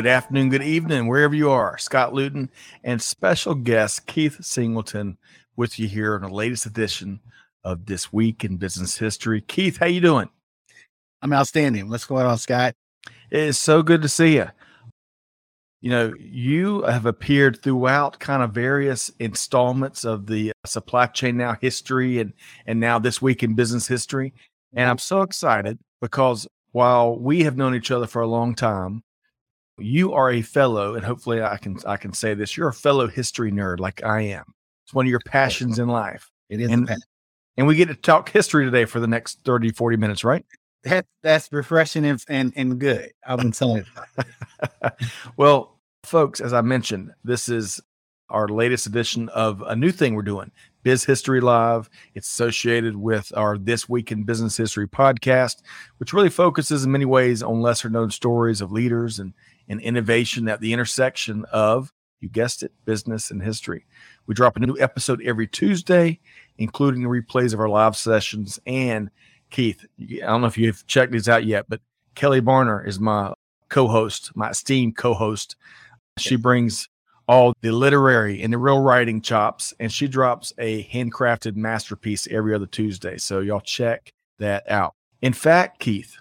Good afternoon, good evening, wherever you are. Scott Luton and special guest Keith Singleton with you here on the latest edition of This Week in Business History. Keith, how you doing? I'm outstanding. What's going on, Scott? It is so good to see you. You know, you have appeared throughout kind of various installments of the uh, supply chain now history and and now this week in business history. And I'm mm-hmm. so excited because while we have known each other for a long time, you are a fellow, and hopefully I can I can say this. You're a fellow history nerd like I am. It's one of your passions in life. It is, and, and we get to talk history today for the next 30, 40 minutes, right? That that's refreshing and and, and good. I've been telling you. well, folks, as I mentioned, this is our latest edition of a new thing we're doing, Biz History Live. It's associated with our This Week in Business History podcast, which really focuses in many ways on lesser known stories of leaders and and innovation at the intersection of, you guessed it, business and history. We drop a new episode every Tuesday, including the replays of our live sessions. And Keith, I don't know if you've checked these out yet, but Kelly Barner is my co host, my esteemed co host. She brings all the literary and the real writing chops, and she drops a handcrafted masterpiece every other Tuesday. So y'all check that out. In fact, Keith,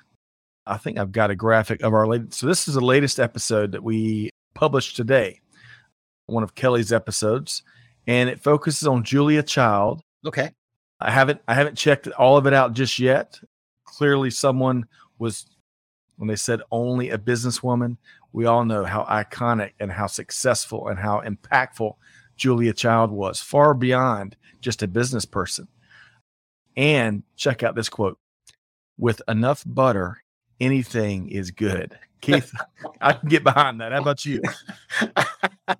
I think I've got a graphic of our latest. So this is the latest episode that we published today, one of Kelly's episodes, and it focuses on Julia Child. Okay. I haven't I haven't checked all of it out just yet. Clearly, someone was when they said only a businesswoman. We all know how iconic and how successful and how impactful Julia Child was, far beyond just a business person. And check out this quote with enough butter anything is good. Keith, I can get behind that. How about you?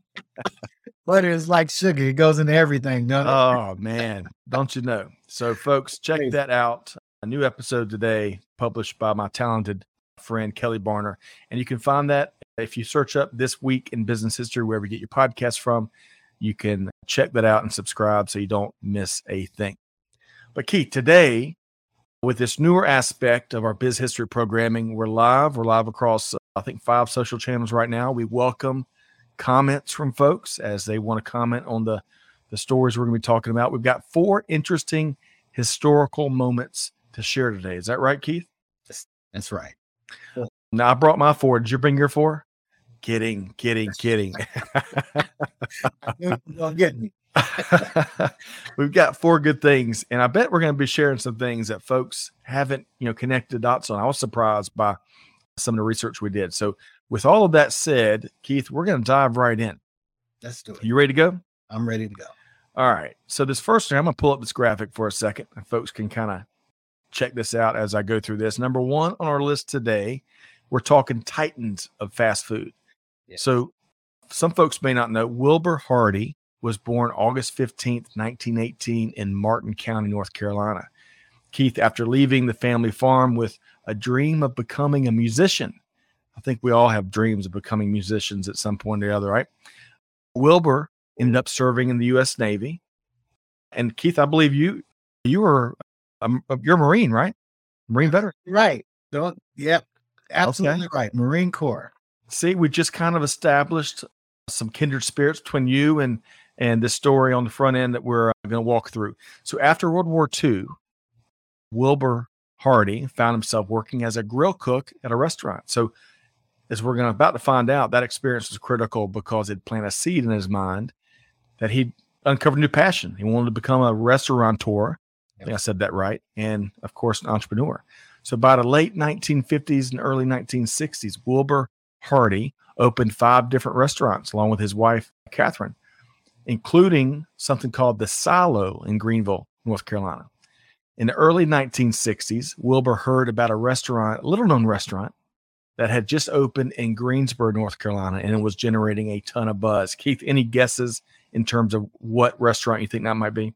Butter is like sugar; it goes into everything. Oh man, don't you know? So, folks, check that out. A new episode today, published by my talented friend Kelly Barner, and you can find that if you search up this week in business history wherever you get your podcast from. You can check that out and subscribe so you don't miss a thing. But Keith, today with this newer aspect of our biz history programming, we're live. We're live across, uh, I think, five social channels right now. We welcome comments from folks as they want to comment on the, the stories we're going to be talking about. We've got four interesting historical moments to share today. Is that right, Keith? That's right. Now, I brought my four. Did you bring your four? Kidding, kidding, kidding. Don't get me. We've got four good things, and I bet we're going to be sharing some things that folks haven't, you know, connected dots on. I was surprised by some of the research we did. So, with all of that said, Keith, we're going to dive right in. Let's do it. You ready to go? I'm ready to go. All right. So this first thing, I'm going to pull up this graphic for a second, and folks can kind of check this out as I go through this. Number one on our list today, we're talking titans of fast food. Yeah. So some folks may not know Wilbur Hardy was born August 15th, 1918, in Martin County, North Carolina. Keith, after leaving the family farm with a dream of becoming a musician, I think we all have dreams of becoming musicians at some point or the other, right? Wilbur ended up serving in the U.S. Navy, and Keith, I believe you you were a, you're a Marine, right? Marine veteran, right? Don't yep, absolutely okay. right. Marine Corps. See, we just kind of established some kindred spirits between you and and this story on the front end that we're uh, going to walk through. So after World War II, Wilbur Hardy found himself working as a grill cook at a restaurant. So as we're going to about to find out, that experience was critical because it planted a seed in his mind that he uncovered a new passion. He wanted to become a restaurateur. I think I said that right. And of course, an entrepreneur. So by the late 1950s and early 1960s, Wilbur Hardy opened five different restaurants along with his wife, Catherine, including something called the Silo in Greenville, North Carolina. In the early 1960s, Wilbur heard about a restaurant, a little known restaurant, that had just opened in Greensboro, North Carolina, and it was generating a ton of buzz. Keith, any guesses in terms of what restaurant you think that might be?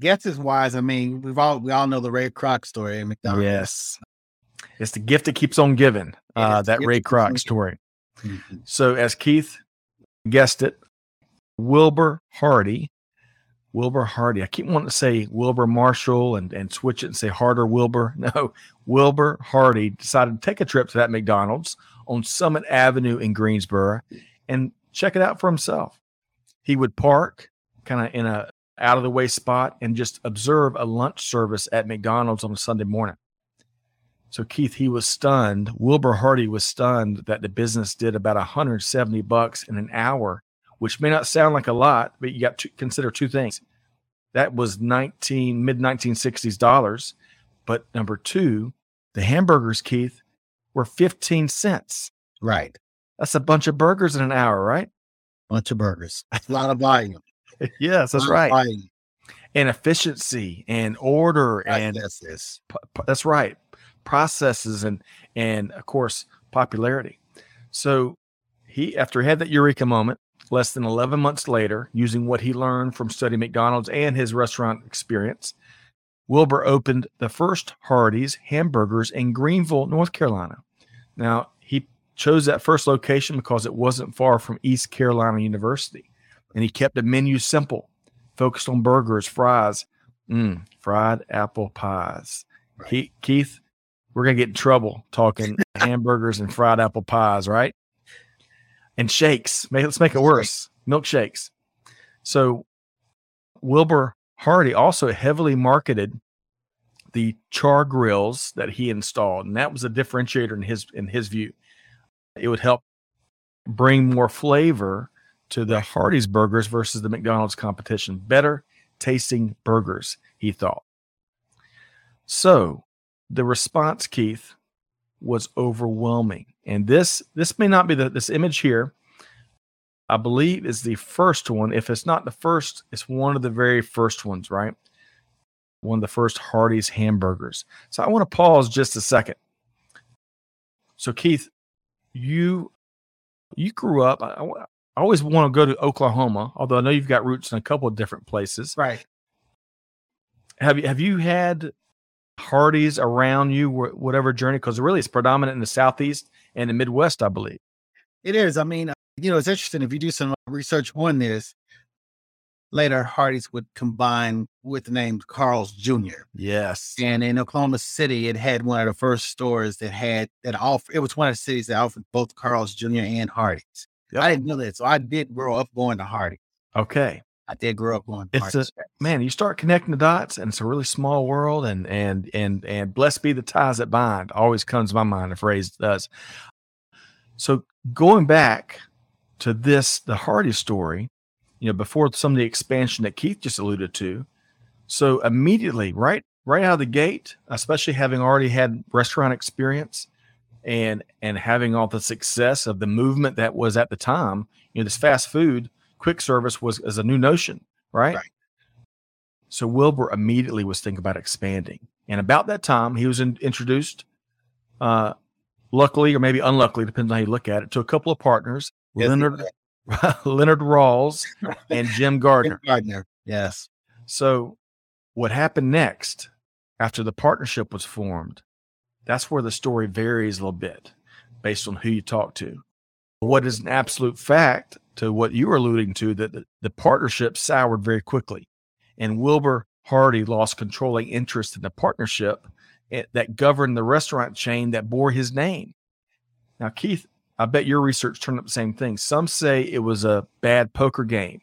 Guesses wise, I mean, we've all we all know the Ray Kroc story at McDonald's. Yes, it's the gift that keeps on giving. Uh, that Ray Kroc story. Mm-hmm. So, as Keith guessed it, Wilbur Hardy Wilbur Hardy. I keep wanting to say Wilbur Marshall and, and switch it and say Harder Wilbur. No, Wilbur Hardy decided to take a trip to that McDonald's on Summit Avenue in Greensboro and check it out for himself. He would park kind of in a out of the way spot and just observe a lunch service at McDonald's on a Sunday morning. So Keith, he was stunned. Wilbur Hardy was stunned that the business did about 170 bucks in an hour which may not sound like a lot, but you got to consider two things. That was 19 mid 1960s dollars, but number 2, the hamburgers Keith were 15 cents. Right. That's a bunch of burgers in an hour, right? Bunch of burgers. a lot of volume. yes, that's right. And efficiency and order and that's this. P- that's right. Processes and and of course popularity. So he after he had that eureka moment, Less than 11 months later, using what he learned from studying McDonald's and his restaurant experience, Wilbur opened the first Hardee's hamburgers in Greenville, North Carolina. Now, he chose that first location because it wasn't far from East Carolina University, and he kept the menu simple, focused on burgers, fries, mm, fried apple pies. Right. He, Keith, we're gonna get in trouble talking hamburgers and fried apple pies, right? And shakes. Let's make it worse. Milkshakes. So Wilbur Hardy also heavily marketed the char grills that he installed, and that was a differentiator in his in his view. It would help bring more flavor to the Hardee's burgers versus the McDonald's competition. Better tasting burgers, he thought. So the response, Keith, was overwhelming. And this this may not be the this image here. I believe is the first one. If it's not the first, it's one of the very first ones, right? One of the first Hardee's hamburgers. So I want to pause just a second. So Keith, you you grew up. I, I always want to go to Oklahoma, although I know you've got roots in a couple of different places. Right. Have you have you had Hardee's around you, whatever journey? Because really, it's predominant in the southeast and the Midwest, I believe. It is. I mean, uh, you know, it's interesting if you do some research on this. Later, Hardee's would combine with the name Carl's Jr. Yes, and in Oklahoma City, it had one of the first stores that had that offer. It was one of the cities that offered both Carl's Jr. and Hardee's. Yep. I didn't know that, so I did grow up going to Hardee's. Okay, I did grow up on. it's a man. You start connecting the dots, and it's a really small world. And and and and blessed be the ties that bind. Always comes to my mind. A phrase does. So going back to this, the Hardy story, you know, before some of the expansion that Keith just alluded to. So immediately, right, right out of the gate, especially having already had restaurant experience and and having all the success of the movement that was at the time, you know, this fast food quick service was as a new notion, right? right? So Wilbur immediately was thinking about expanding, and about that time, he was in, introduced, uh, luckily or maybe unluckily, depends on how you look at it, to a couple of partners, yes, Leonard Leonard Rawls and Jim Gardner. Jim Gardner, yes. So what happened next after the partnership was formed? That's where the story varies a little bit based on who you talk to. What is an absolute fact to what you were alluding to that the, the partnership soured very quickly, and Wilbur Hardy lost controlling interest in the partnership eh, that governed the restaurant chain that bore his name. Now, Keith, I bet your research turned up the same thing. Some say it was a bad poker game,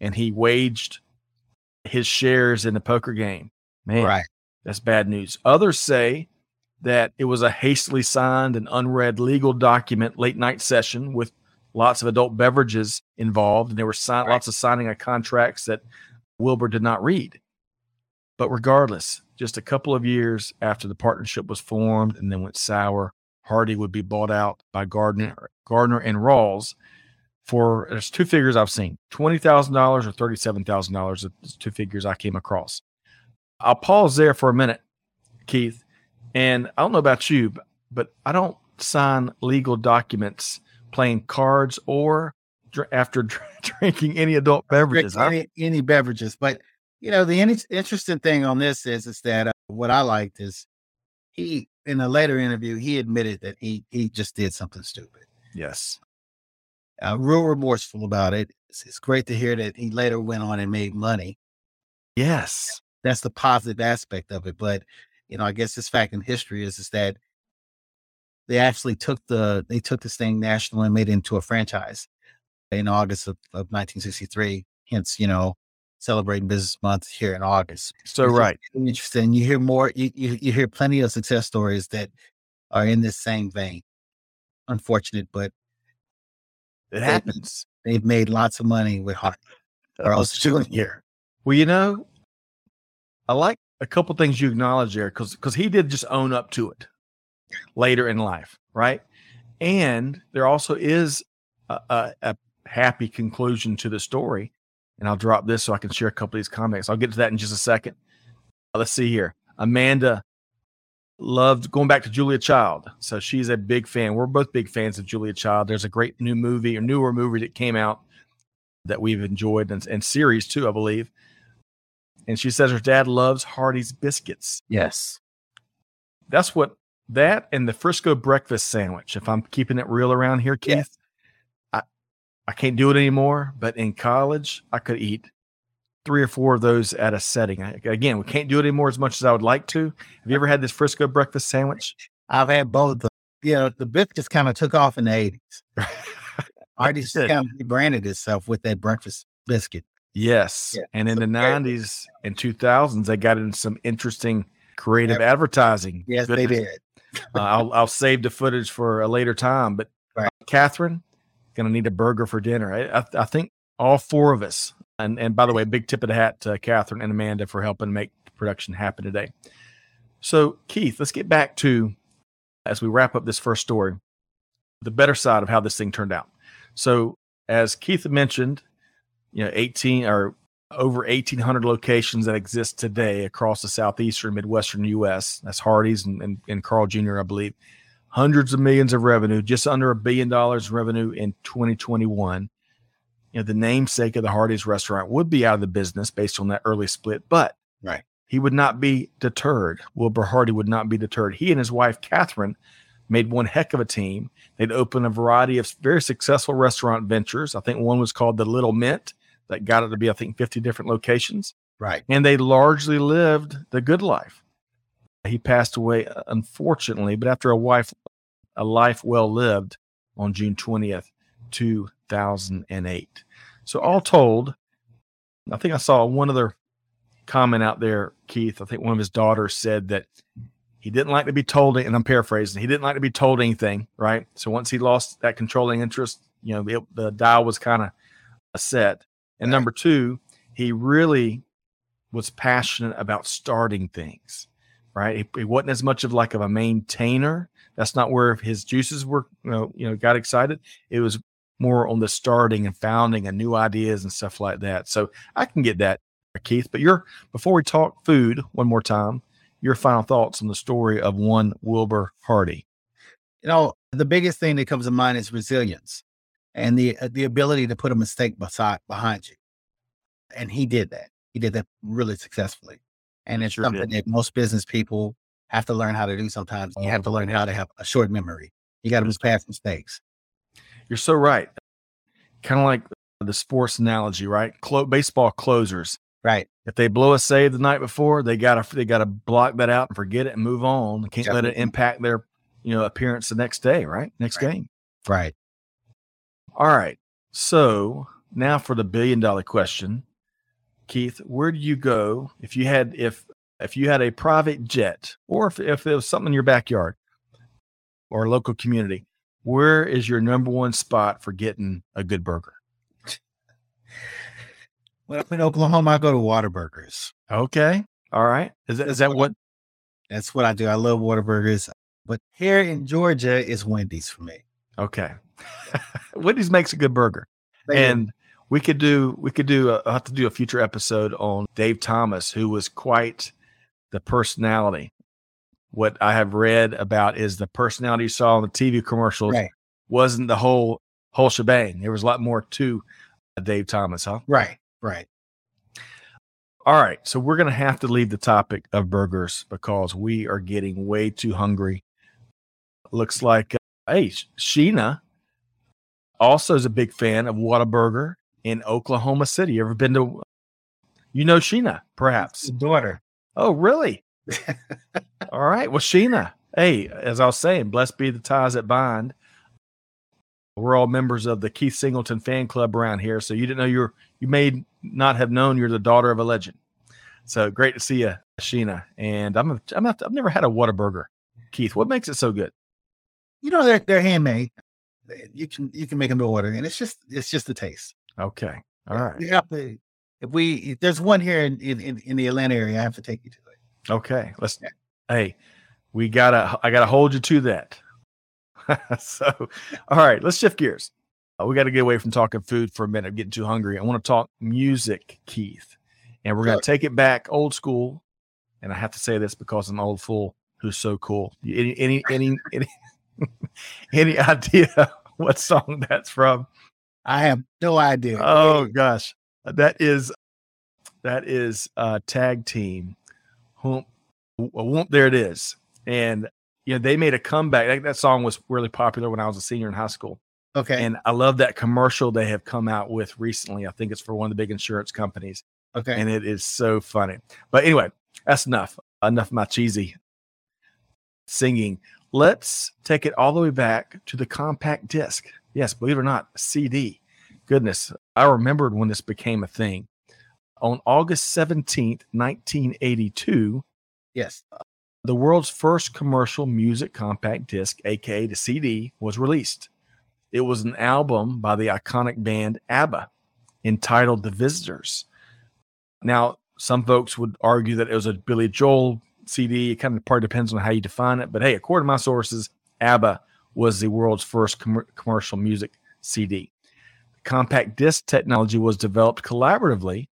and he waged his shares in the poker game. Man, right. that's bad news. Others say that it was a hastily signed and unread legal document late night session with lots of adult beverages involved, and there were sign- right. lots of signing of contracts that Wilbur did not read. But regardless, just a couple of years after the partnership was formed and then went sour, Hardy would be bought out by Gardner, Gardner and Rawls for there's two figures I've seen twenty thousand dollars or thirty seven thousand dollars. It's Two figures I came across. I'll pause there for a minute, Keith, and I don't know about you, but I don't sign legal documents playing cards or dr- after dr- drinking any adult beverages. Any, any, beverages, but you know the any, interesting thing on this is is that uh, what I liked is he in a later interview he admitted that he he just did something stupid. Yes, uh, real remorseful about it. It's, it's great to hear that he later went on and made money. Yes, that's the positive aspect of it. But you know, I guess this fact in history is is that they actually took the they took this thing national and made it into a franchise in August of, of 1963. Hence, you know, celebrating Business Month here in August. So it's right, interesting. You hear more. You, you you hear plenty of success stories that are in this same vein. Unfortunate, but it happens. They've made lots of money with Hart doing here. Well, you know, I like a couple things you acknowledge there because because he did just own up to it later in life, right? And there also is a, a, a happy conclusion to the story. And I'll drop this so I can share a couple of these comments. I'll get to that in just a second. Uh, let's see here. Amanda loved going back to Julia Child. So she's a big fan. We're both big fans of Julia Child. There's a great new movie or newer movie that came out that we've enjoyed and, and series too, I believe. And she says her dad loves Hardee's biscuits. Yes. That's what that and the Frisco breakfast sandwich. If I'm keeping it real around here, Keith, yes. I I can't do it anymore. But in college, I could eat three or four of those at a setting. I, again, we can't do it anymore as much as I would like to. Have you ever had this Frisco breakfast sandwich? I've had both. The, you know, the biscuits kind of took off in the 80s. Hardee's kind of rebranded itself with that breakfast biscuit. Yes. Yeah. And in the 90s and 2000s, they got into some interesting creative advertising. Yes, Goodness. they did. Uh, I'll, I'll save the footage for a later time. But right. Catherine, going to need a burger for dinner. I, I, I, think all four of us, and, and by the way, big tip of the hat to Catherine and Amanda for helping make production happen today. So, Keith, let's get back to, as we wrap up this first story, the better side of how this thing turned out. So, as Keith mentioned, you know, 18 or over 1,800 locations that exist today across the southeastern Midwestern U.S. That's Hardee's and, and, and Carl Jr., I believe. Hundreds of millions of revenue, just under a billion dollars revenue in 2021. You know, the namesake of the Hardee's restaurant would be out of the business based on that early split, but right. he would not be deterred. Wilbur Hardy would not be deterred. He and his wife, Catherine, made one heck of a team. They'd opened a variety of very successful restaurant ventures. I think one was called the Little Mint that got it to be, I think, 50 different locations. Right. And they largely lived the good life. He passed away, uh, unfortunately, but after a wife, a life well lived on June 20th, 2008. So, all told, I think I saw one other comment out there, Keith. I think one of his daughters said that he didn't like to be told, and I'm paraphrasing, he didn't like to be told anything, right? So, once he lost that controlling interest, you know, it, the dial was kind of set. And number two, he really was passionate about starting things, right? He, he, wasn't as much of like of a maintainer. That's not where his juices were, you know, you know, got excited. It was more on the starting and founding and new ideas and stuff like that. So I can get that, Keith. But your before we talk food one more time, your final thoughts on the story of one Wilbur Hardy. You know, the biggest thing that comes to mind is resilience and the uh, the ability to put a mistake beside behind you. And he did that. He did that really successfully. And it's sure something did. that most business people have to learn how to do sometimes. You have to learn how to have a short memory. You got to move past mistakes. You're so right. Kind of like the sports analogy, right? Clo- baseball closers. Right. If they blow a save the night before, they gotta they gotta block that out and forget it and move on. Can't Definitely. let it impact their you know appearance the next day, right? Next right. game. Right. All right. So now for the billion dollar question. Keith, where do you go if you had if if you had a private jet or if, if it was something in your backyard or a local community, where is your number one spot for getting a good burger? When I'm in Oklahoma, I go to Whataburgers. Okay. All right. Is that, is that what? That's what I do. I love Whataburgers. But here in Georgia, it's Wendy's for me. Okay. Wendy's makes a good burger. They and do. we could do, we could do, a, I'll have to do a future episode on Dave Thomas, who was quite the personality. What I have read about is the personality you saw in the TV commercials right. wasn't the whole whole shebang. There was a lot more to Dave Thomas, huh? Right. Right. All right. So we're going to have to leave the topic of burgers because we are getting way too hungry. Looks like, uh, hey, Sheena also is a big fan of Whataburger in Oklahoma City. You ever been to, you know, Sheena, perhaps? Daughter. Oh, really? all right. Well, Sheena, hey, as I was saying, blessed be the ties that bind. We're all members of the Keith Singleton fan club around here. So you didn't know you're, you may not have known you're the daughter of a legend. So great to see you, Sheena. And I'm, a, I'm, I've never had a Whataburger. Keith, what makes it so good? You know, they're, they're handmade. You can, you can make them to order and it's just, it's just the taste. Okay. All right. You have to, if we, if there's one here in, in, in the Atlanta area, I have to take you to it. Okay. Let's, yeah. hey, we gotta, I gotta hold you to that. so, all right, let's shift gears. Uh, we got to get away from talking food for a minute. I'm getting too hungry. I want to talk music, Keith, and we're going to take it back old school. And I have to say this because I'm an old fool who's so cool. Any any any any, any idea what song that's from? I have no idea. Oh gosh, that is that is a tag team. Whoop, whoop, there it is. And you know, they made a comeback. That, that song was really popular when I was a senior in high school. Okay. And I love that commercial they have come out with recently. I think it's for one of the big insurance companies. Okay. And it is so funny. But anyway, that's enough. Enough of my cheesy singing. Let's take it all the way back to the compact disc. Yes, believe it or not, CD. Goodness, I remembered when this became a thing. On August 17th, 1982. Yes the world's first commercial music compact disc, aka the CD, was released. It was an album by the iconic band ABBA entitled The Visitors. Now, some folks would argue that it was a Billy Joel CD. It kind of part depends on how you define it. But hey, according to my sources, ABBA was the world's first com- commercial music CD. Compact disc technology was developed collaboratively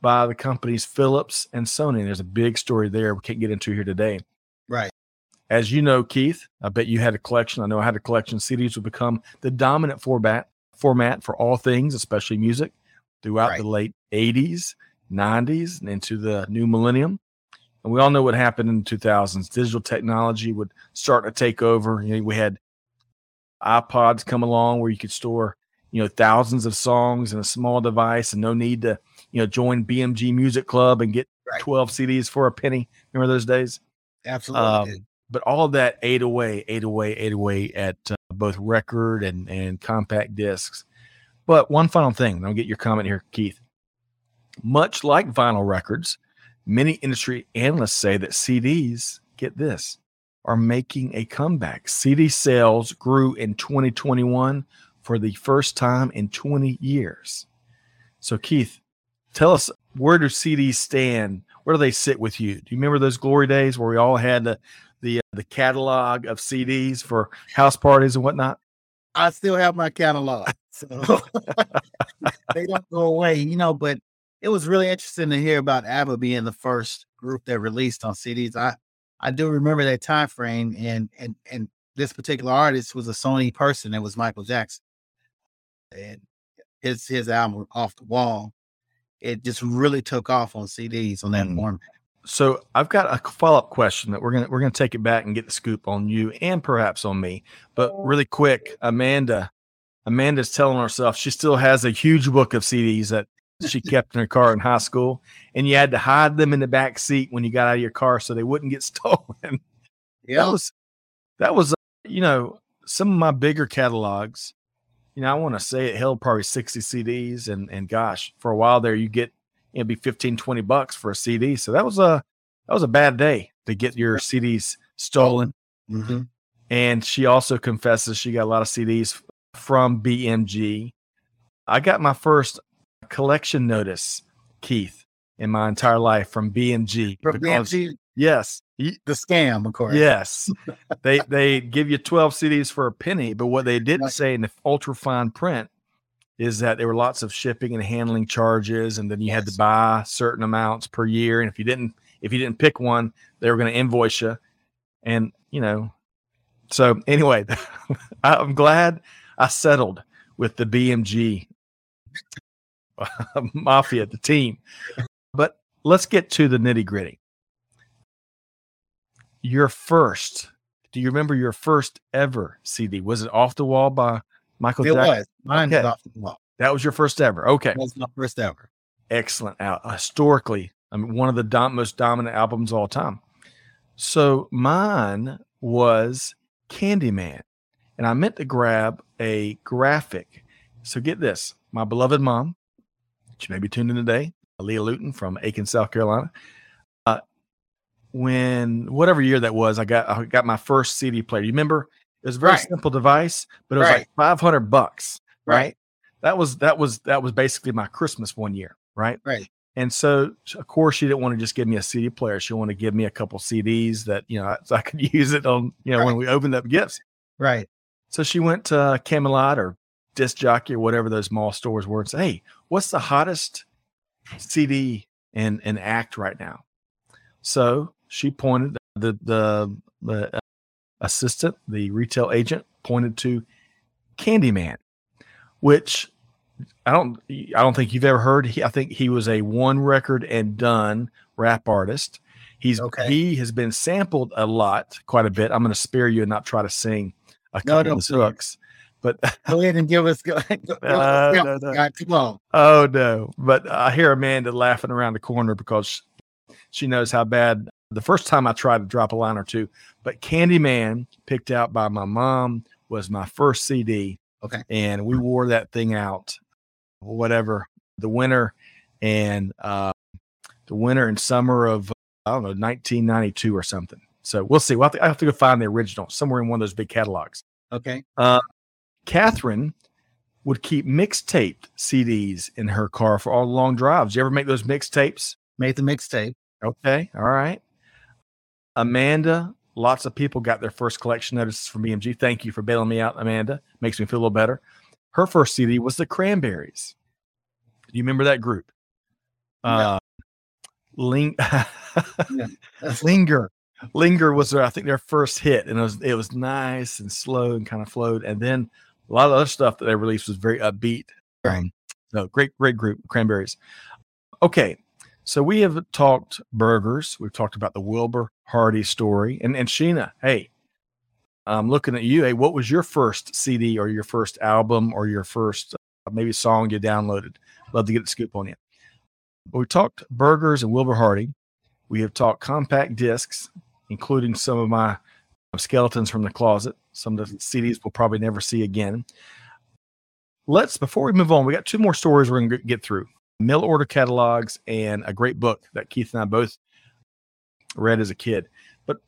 by the companies Philips and Sony. There's a big story there we can't get into here today. Right. As you know, Keith, I bet you had a collection. I know I had a collection. CDs would become the dominant format format for all things, especially music, throughout right. the late 80s, 90s, and into the new millennium. And we all know what happened in the 2000s. Digital technology would start to take over. You know, we had iPods come along where you could store, you know, thousands of songs in a small device and no need to, you know, join BMG Music Club and get right. 12 CDs for a penny. Remember those days? Absolutely. Um, but all that ate away, ate away, ate away at uh, both record and, and compact discs. But one final thing, I'll get your comment here, Keith. Much like vinyl records, many industry analysts say that CDs, get this, are making a comeback. CD sales grew in 2021 for the first time in 20 years. So, Keith, tell us where do CDs stand where do they sit with you? Do you remember those glory days where we all had the the uh, the catalog of CDs for house parties and whatnot? I still have my catalog, so they don't go away, you know. But it was really interesting to hear about ABBA being the first group that released on CDs. I I do remember that time frame, and and and this particular artist was a Sony person. It was Michael Jackson, and his his album off the wall it just really took off on CDs on that mm. format. So I've got a follow up question that we're gonna we're gonna take it back and get the scoop on you and perhaps on me. But really quick, Amanda, Amanda's telling herself she still has a huge book of CDs that she kept in her car in high school, and you had to hide them in the back seat when you got out of your car so they wouldn't get stolen. Yeah, that was that was you know some of my bigger catalogs you know, I want to say it held probably 60 CDs. And, and gosh, for a while there, you get, it'd be 15, 20 bucks for a CD. So that was a, that was a bad day to get your CDs stolen. Mhm. And she also confesses she got a lot of CDs from BMG. I got my first collection notice, Keith, in my entire life from BMG. From because- BMG, Yes. the scam, of course. Yes. they they give you 12 CDs for a penny, but what they didn't Right. say in the ultra fine print is that there were lots of shipping and handling charges and then you had to buy certain amounts per year and if you didn't if you didn't pick one, they were going to invoice you. And, you know, so anyway, I'm glad I settled with the BMG mafia, the team. But let's get to the nitty gritty. Your first, do you remember your first ever CD? Was it Off the Wall by Michael It Jackson? was. Mine Okay. was off the wall. That was your first ever. Okay. That was my first ever. Excellent. Out historically, I mean, one of the dom- most dominant albums of all time. So mine was Candyman, and I meant to grab a graphic. So get this: my beloved mom, she may be tuned in today, Leah Luton from Aiken, South Carolina. Uh, when whatever year that was, I got I got my first CD player. You remember? It was a very Right. simple device, but it was like five hundred bucks. Right. right? That was that was that was basically my Christmas one year, right? Right. And so, of course, she didn't want to just give me a CD player. She wanted to give me a couple CDs that you know so I could use it on you know when we opened up gifts. Right. So she went to Camelot or Disc Jockey or whatever those mall stores were and said, "Hey, what's the hottest CD and and act right now?" So she pointed the the the uh, assistant, the retail agent, pointed to Candyman, which I don't I don't think you've ever heard. He, I think he was a one record and done rap artist. He's Okay. he has been sampled a lot, quite a bit. I'm going to spare you and not try to sing a No, couple don't of hooks. But Go ahead and give us. Go, go, Uh, no, no. God, come on. oh no! But I hear Amanda laughing around the corner because she knows how bad. The first time I tried to drop a line or two, but Candyman, picked out by my mom, was my first CD. Okay. and we wore that thing out, whatever the winter and uh, the winter and summer of I don't know 1992 or something. So we'll see. We'll have to, I have to go find the original somewhere in one of those big catalogs. Okay. Catherine would keep mixtaped CDs in her car for all the long drives. You ever make those mixtapes? Made the mixtape. Okay, all right. Amanda, lots of people got their first collection notices from BMG. Thank you for bailing me out, Amanda. Makes me feel a little better. Her first CD was the Cranberries. Do you remember that group? Uh, Ling- Linger. Linger was their, I think, their first hit, and it was it was nice and slow and kind of flowed. And then a lot of other stuff that they released was very upbeat. Right. Um, no, great, great group, Cranberries. Okay, so we have talked burgers. We've talked about the Wilbur Hardy story, and and Sheena, hey, I'm looking at you. Hey, what was your first CD or your first album or your first uh, maybe song you downloaded? Love to get the scoop on you. But we talked burgers and Wilbur Hardy. We have talked compact discs, including some of my skeletons from the closet. Some of the CDs we'll probably never see again. Let's before we move on, we got two more stories we're going to get through: mail order catalogs and a great book that Keith and I both read as a kid. But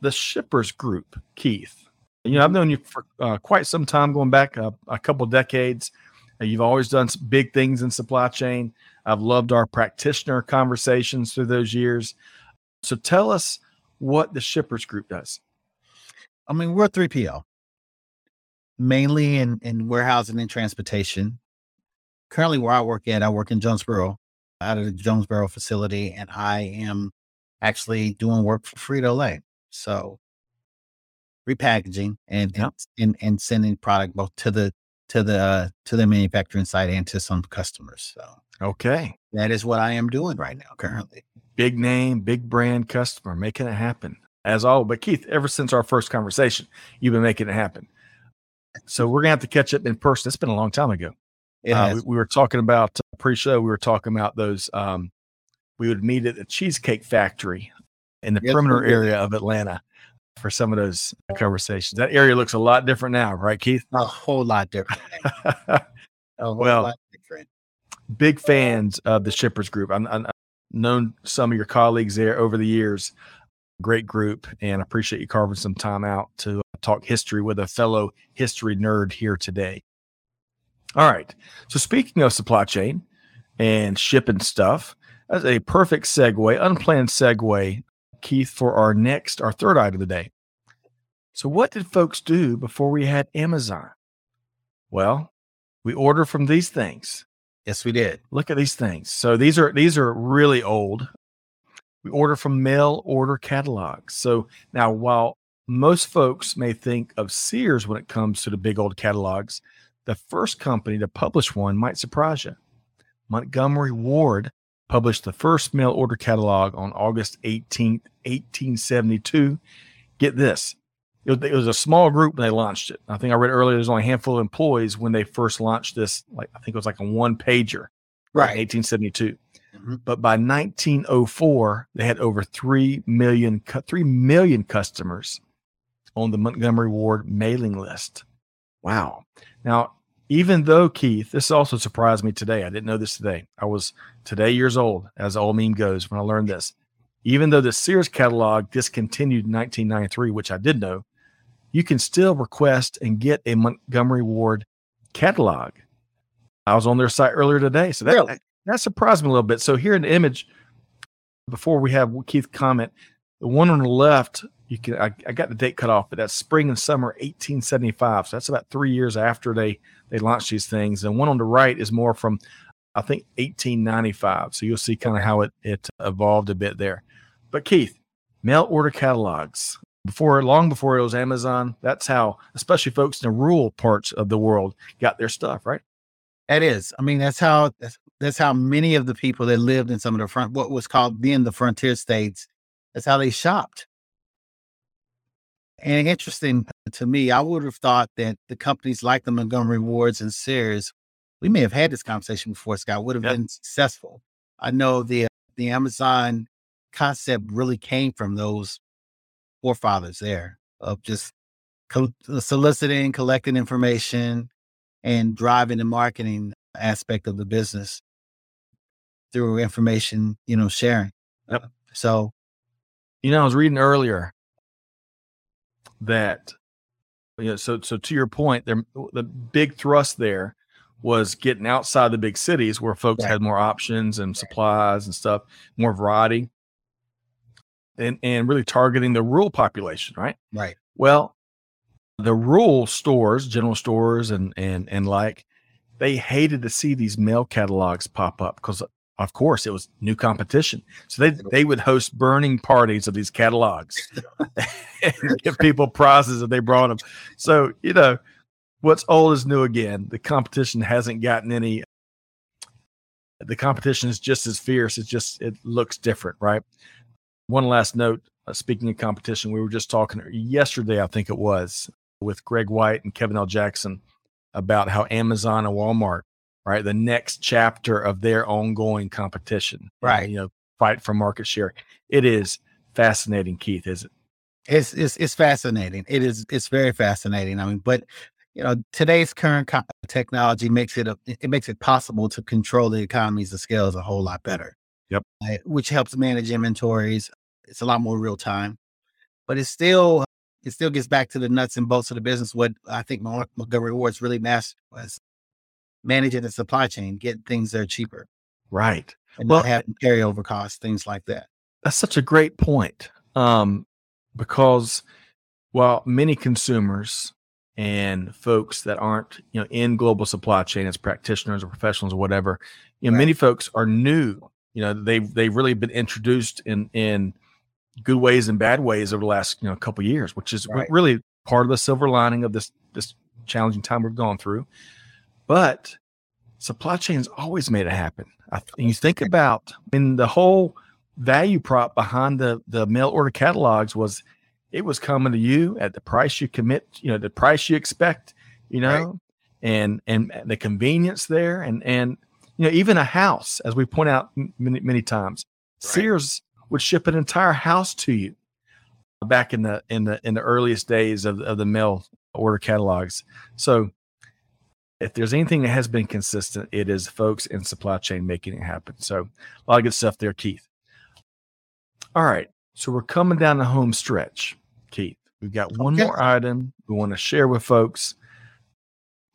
the shippers group, Keith. You know, I've known you for uh, quite some time, going back a couple decades. Uh, You've always done some big things in supply chain. I've loved our practitioner conversations through those years. So tell us what the shippers group does. I mean, we're 3PL, mainly in, in warehousing and transportation. Currently, where I work at, I work in Jonesboro, out of the Jonesboro facility, and I am actually doing work for Frito Lay. So, repackaging and, Yep. and and sending product both to the to the uh, to the manufacturing site and to some customers. So Okay. that is what I am doing right now currently. Big name, big brand customer, making it happen. As all, but Keith, ever since our first conversation, you've been making it happen. So we're gonna have to catch up in person. It's been a long time ago. Uh, we, we were talking about uh, pre-show. We were talking about those. Um, we would meet at the Cheesecake Factory in the Yes, perimeter area of Atlanta for some of those conversations. That area looks a lot different now, right, Keith? a whole lot different. A whole Well, lot different. Big fans of the Shippers Group. I'm, I'm, known some of your colleagues there over the years. Great group, and I appreciate you carving some time out to uh, talk history with a fellow history nerd here today. All right. So, speaking of supply chain and shipping stuff, that's a perfect segue, unplanned segue, Keith, for our next, our third item of the day. So, what did folks do before we had Amazon? Well, we order from these things. Yes, we did. Look at these things. So these are these are really old. We order from mail order catalogs. So now while most folks may think of Sears when it comes to the big old catalogs, the first company to publish one might surprise you. Montgomery Ward published the first mail order catalog on August 18th, 1872. Get this it was, it was, a small group when they launched it. I think I read earlier there's only a handful of employees when they first launched this. Like I think it was like a one pager, right? 1872. Mm-hmm. But by 1904, they had over three million three million customers on the Montgomery Ward mailing list. Wow. Now, even though Keith, this also surprised me today. I didn't know this today. I was today years old, as old meme goes, when I learned this. Even though the Sears catalog discontinued in 1993, which I did know, you can still request and get a Montgomery Ward catalog. I was on their site earlier today, so that really? That surprised me a little bit. So here in the image, before we have Keith comment, the one on the left, you can I, I got the date cut off, but that's spring and summer 1875. So that's about three years after they they launched these things. And one on the right is more from I think 1895. So you'll see kind of how it it evolved a bit there. But Keith, mail order catalogs before long before it was Amazon. That's how, especially folks in the rural parts of the world, got their stuff. Right. That is. I mean, that's how that's, that's how many of the people that lived in some of the front, what was called then the frontier states, that's how they shopped. And interesting to me, I would have thought that the companies like the Montgomery Wards and Sears, we may have had this conversation before, Scott, would have yep. been successful. I know the the Amazon concept really came from those forefathers there of just co- uh, soliciting, collecting information, and driving the marketing aspect of the business through information, you know, sharing. Yep. So, you know, I was reading earlier that, you know, so so to your point, there the big thrust there was getting outside the big cities where folks right. had more options and supplies and stuff, more variety and, and really targeting the rural population, right? Right. Well, the rural stores, general stores and and and like, they hated to see these mail catalogs pop up because of course it was new competition. So they they would host burning parties of these catalogs and give people prizes if they brought them. So, you know, what's old is new again. The competition hasn't gotten any the competition is just as fierce. It's just it looks different, right? One last note uh, speaking of competition, we were just talking yesterday, I think it was, with Greg White and Kevin L. Jackson about how Amazon and Walmart, right, the next chapter of their ongoing competition, right, you know, fight for market share. It is fascinating, Keith, is it? It's it's it's fascinating. It is it's very fascinating. I mean, but you know, today's current co- technology makes it a, it makes it possible to control the economies of scale a whole lot better. Yep. Uh, which helps manage inventories. It's a lot more real time, but it's still it still gets back to the nuts and bolts of the business. What I think Montgomery Ward's really mastered was managing the supply chain, getting things there cheaper, right? And well, not having carryover costs, things like that. That's such a great point, um, because while many consumers and folks that aren't you know in global supply chain as practitioners or professionals or whatever, you know, right. many folks are new you know they've they've really been introduced in in good ways and bad ways over the last you know couple years which is right. really part of the silver lining of this this challenging time we've gone through but supply chains always made it happen I, you think about in the whole value prop behind the the mail order catalogs was it was coming to you at the price you commit you know the price you expect you know right. and and the convenience there and and you know, even a house, as we point out many, many times, right. Sears would ship an entire house to you back in the in the in the earliest days of, of the mail order catalogs. So if there's anything that has been consistent, it is folks in supply chain making it happen. So a lot of good stuff there, Keith. All right. So we're coming down the home stretch, Keith. We've got one okay. more item we want to share with folks.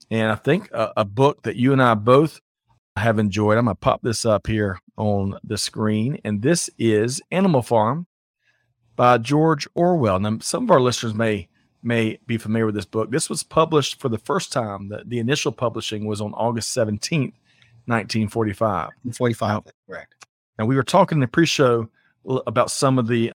And I think a, a, book that you and I both have enjoyed. I'm going to pop this up here on the screen. And this is Animal Farm by George Orwell. Now, some of our listeners may may be familiar with this book. This was published for the first time. The, the initial publishing was on August 17th, 1945. 45, correct. And we were talking in the pre-show about some of the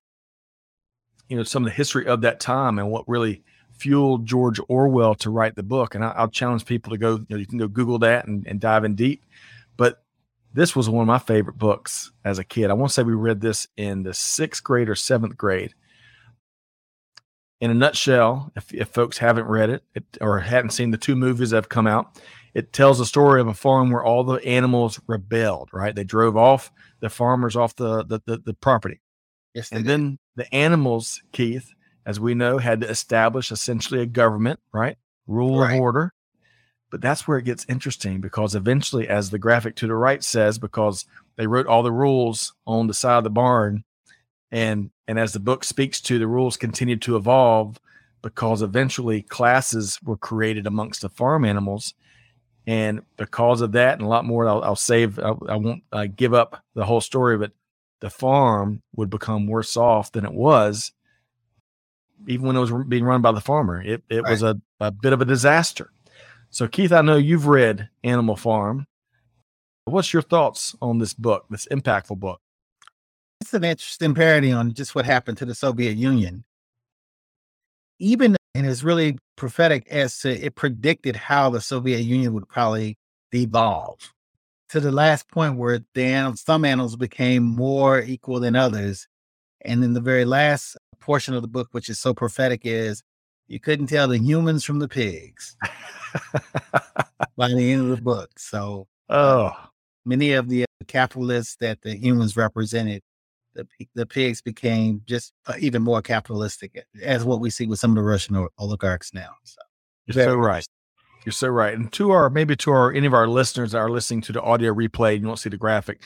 you know some of the history of that time and what really fueled George Orwell to write the book. And I, will challenge people to go, you know, you can go Google that and, and dive in deep. But this was one of my favorite books as a kid. I want to say we read this in the sixth grade or seventh grade. In a nutshell, if, if folks haven't read it, it or hadn't seen the two movies that have come out, it tells the story of a farm where all the animals rebelled, right? They drove off the farmers off the, the, the, the property. Yes, and did. then the animals, Keith, as we know, had to establish essentially a government, right? Rule right. of order. But that's where it gets interesting because eventually, as the graphic to the right says, because they wrote all the rules on the side of the barn, and and as the book speaks to, the rules continued to evolve because eventually classes were created amongst the farm animals, and because of that and a lot more, I'll, I'll save. I, I won't uh, give up the whole story, but the farm would become worse off than it was even when it was being run by the farmer. It it right. was a, a bit of a disaster. So, Keith, I know you've read Animal Farm. What's your thoughts on this book, this impactful book? It's an interesting parody on just what happened to the Soviet Union. Even and it's really prophetic as to it predicted how the Soviet Union would probably devolve to the last point where the some animals became more equal than others. And then the very last portion of the book, which is so prophetic, is you couldn't tell the humans from the pigs by the end of the book. So, uh, oh, many of the capitalists that the humans represented, the the pigs became just uh, even more capitalistic, as what we see with some of the Russian oligarchs now. So, you're so right. You're so right. And to our maybe to our any of our listeners that are listening to the audio replay, and you won't see the graphic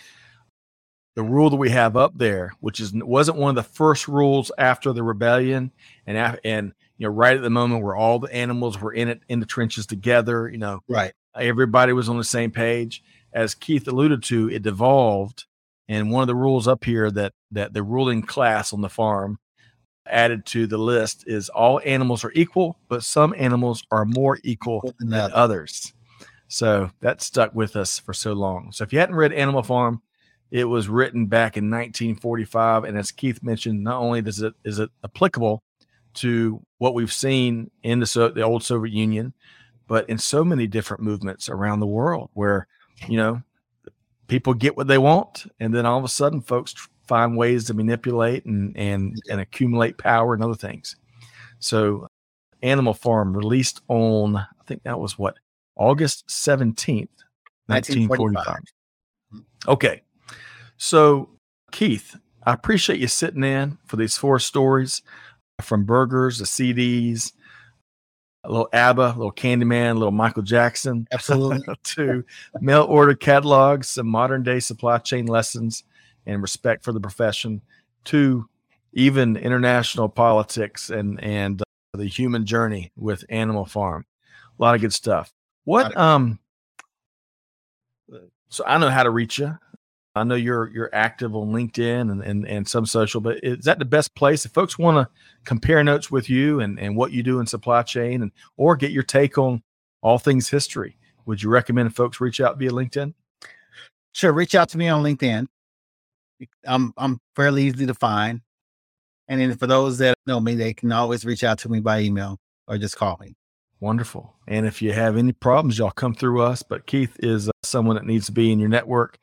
the rule that we have up there, which is wasn't one of the first rules after the rebellion, and and you know right at the moment where all the animals were in it in the trenches together, you know, right, everybody was on the same page. As Keith alluded to, it devolved, and one of the rules up here that that the ruling class on the farm added to the list is all animals are equal, but some animals are more equal than others. So that stuck with us for so long. So if you hadn't read Animal Farm, it was written back in 1945, and as Keith mentioned, not only does it is it applicable to what we've seen in the so, the old Soviet Union, but in so many different movements around the world, where you know people get what they want, and then all of a sudden, folks find ways to manipulate and and and accumulate power and other things. So, Animal Farm released on I think that was what August seventeenth, nineteen forty five. Okay, so, Keith, I appreciate you sitting in for these four stories from burgers to CDs, a little ABBA, a little Candyman, a little Michael Jackson. Absolutely. to mail order catalogs, some modern day supply chain lessons and respect for the profession, to even international politics and, and uh, the human journey with Animal Farm. A lot of good stuff. What, um, so I know how to reach you. I know you're you're active on LinkedIn and, and, and some social, but is that the best place if folks want to compare notes with you and, and what you do in supply chain and or get your take on all things history? Would you recommend folks reach out via LinkedIn? Sure, reach out to me on LinkedIn. I'm I'm fairly easy to find. And then for those that know me, they can always reach out to me by email or just call me. Wonderful. And if you have any problems, y'all come through us. But Keith is uh, someone that needs to be in your network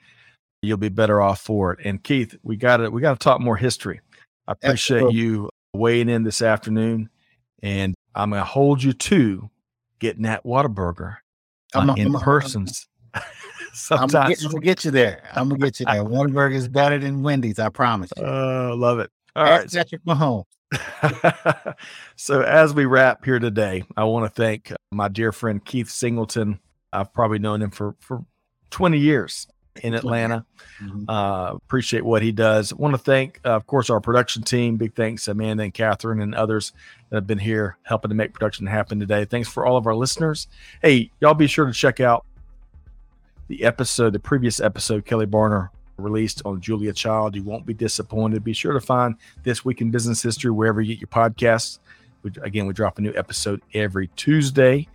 you'll be better off for it. And Keith, we got to we got to talk more history. I appreciate Absolutely. you weighing in this afternoon, and I'm going to hold you to getting that Whataburger uh, in person. Sometimes I'm gonna, get, get, you there. I'm gonna get you there. Whataburger is better than Wendy's. I promise you. Oh, uh, love it. All right, Patrick Mahomes. so as we wrap here today, I want to thank my dear friend Keith Singleton I've probably known him for for 20 years in Atlanta. Mm-hmm. Uh, appreciate what he does. Want to thank, uh, of course, our production team. Big thanks, to Amanda and Catherine and others that have been here helping to make production happen today. Thanks for all of our listeners. Hey, y'all be sure to check out the episode, the previous episode, Kelly Barner released on Julia Child. You won't be disappointed. Be sure to find This Week in Business History wherever you get your podcasts. We, again, we drop a new episode every Tuesday.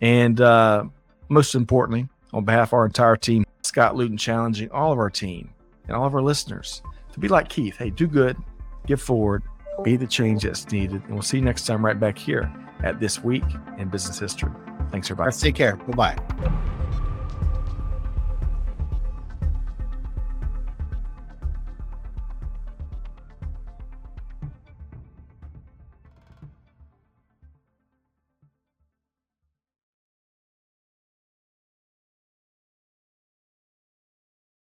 And uh, most importantly, on behalf of our entire team, Scott Luton challenging all of our team and all of our listeners to be like Keith. Hey, do good, give forward, be the change that's needed. And we'll see you next time right back here at This Week in Business History. Thanks, everybody. Take care. Bye bye.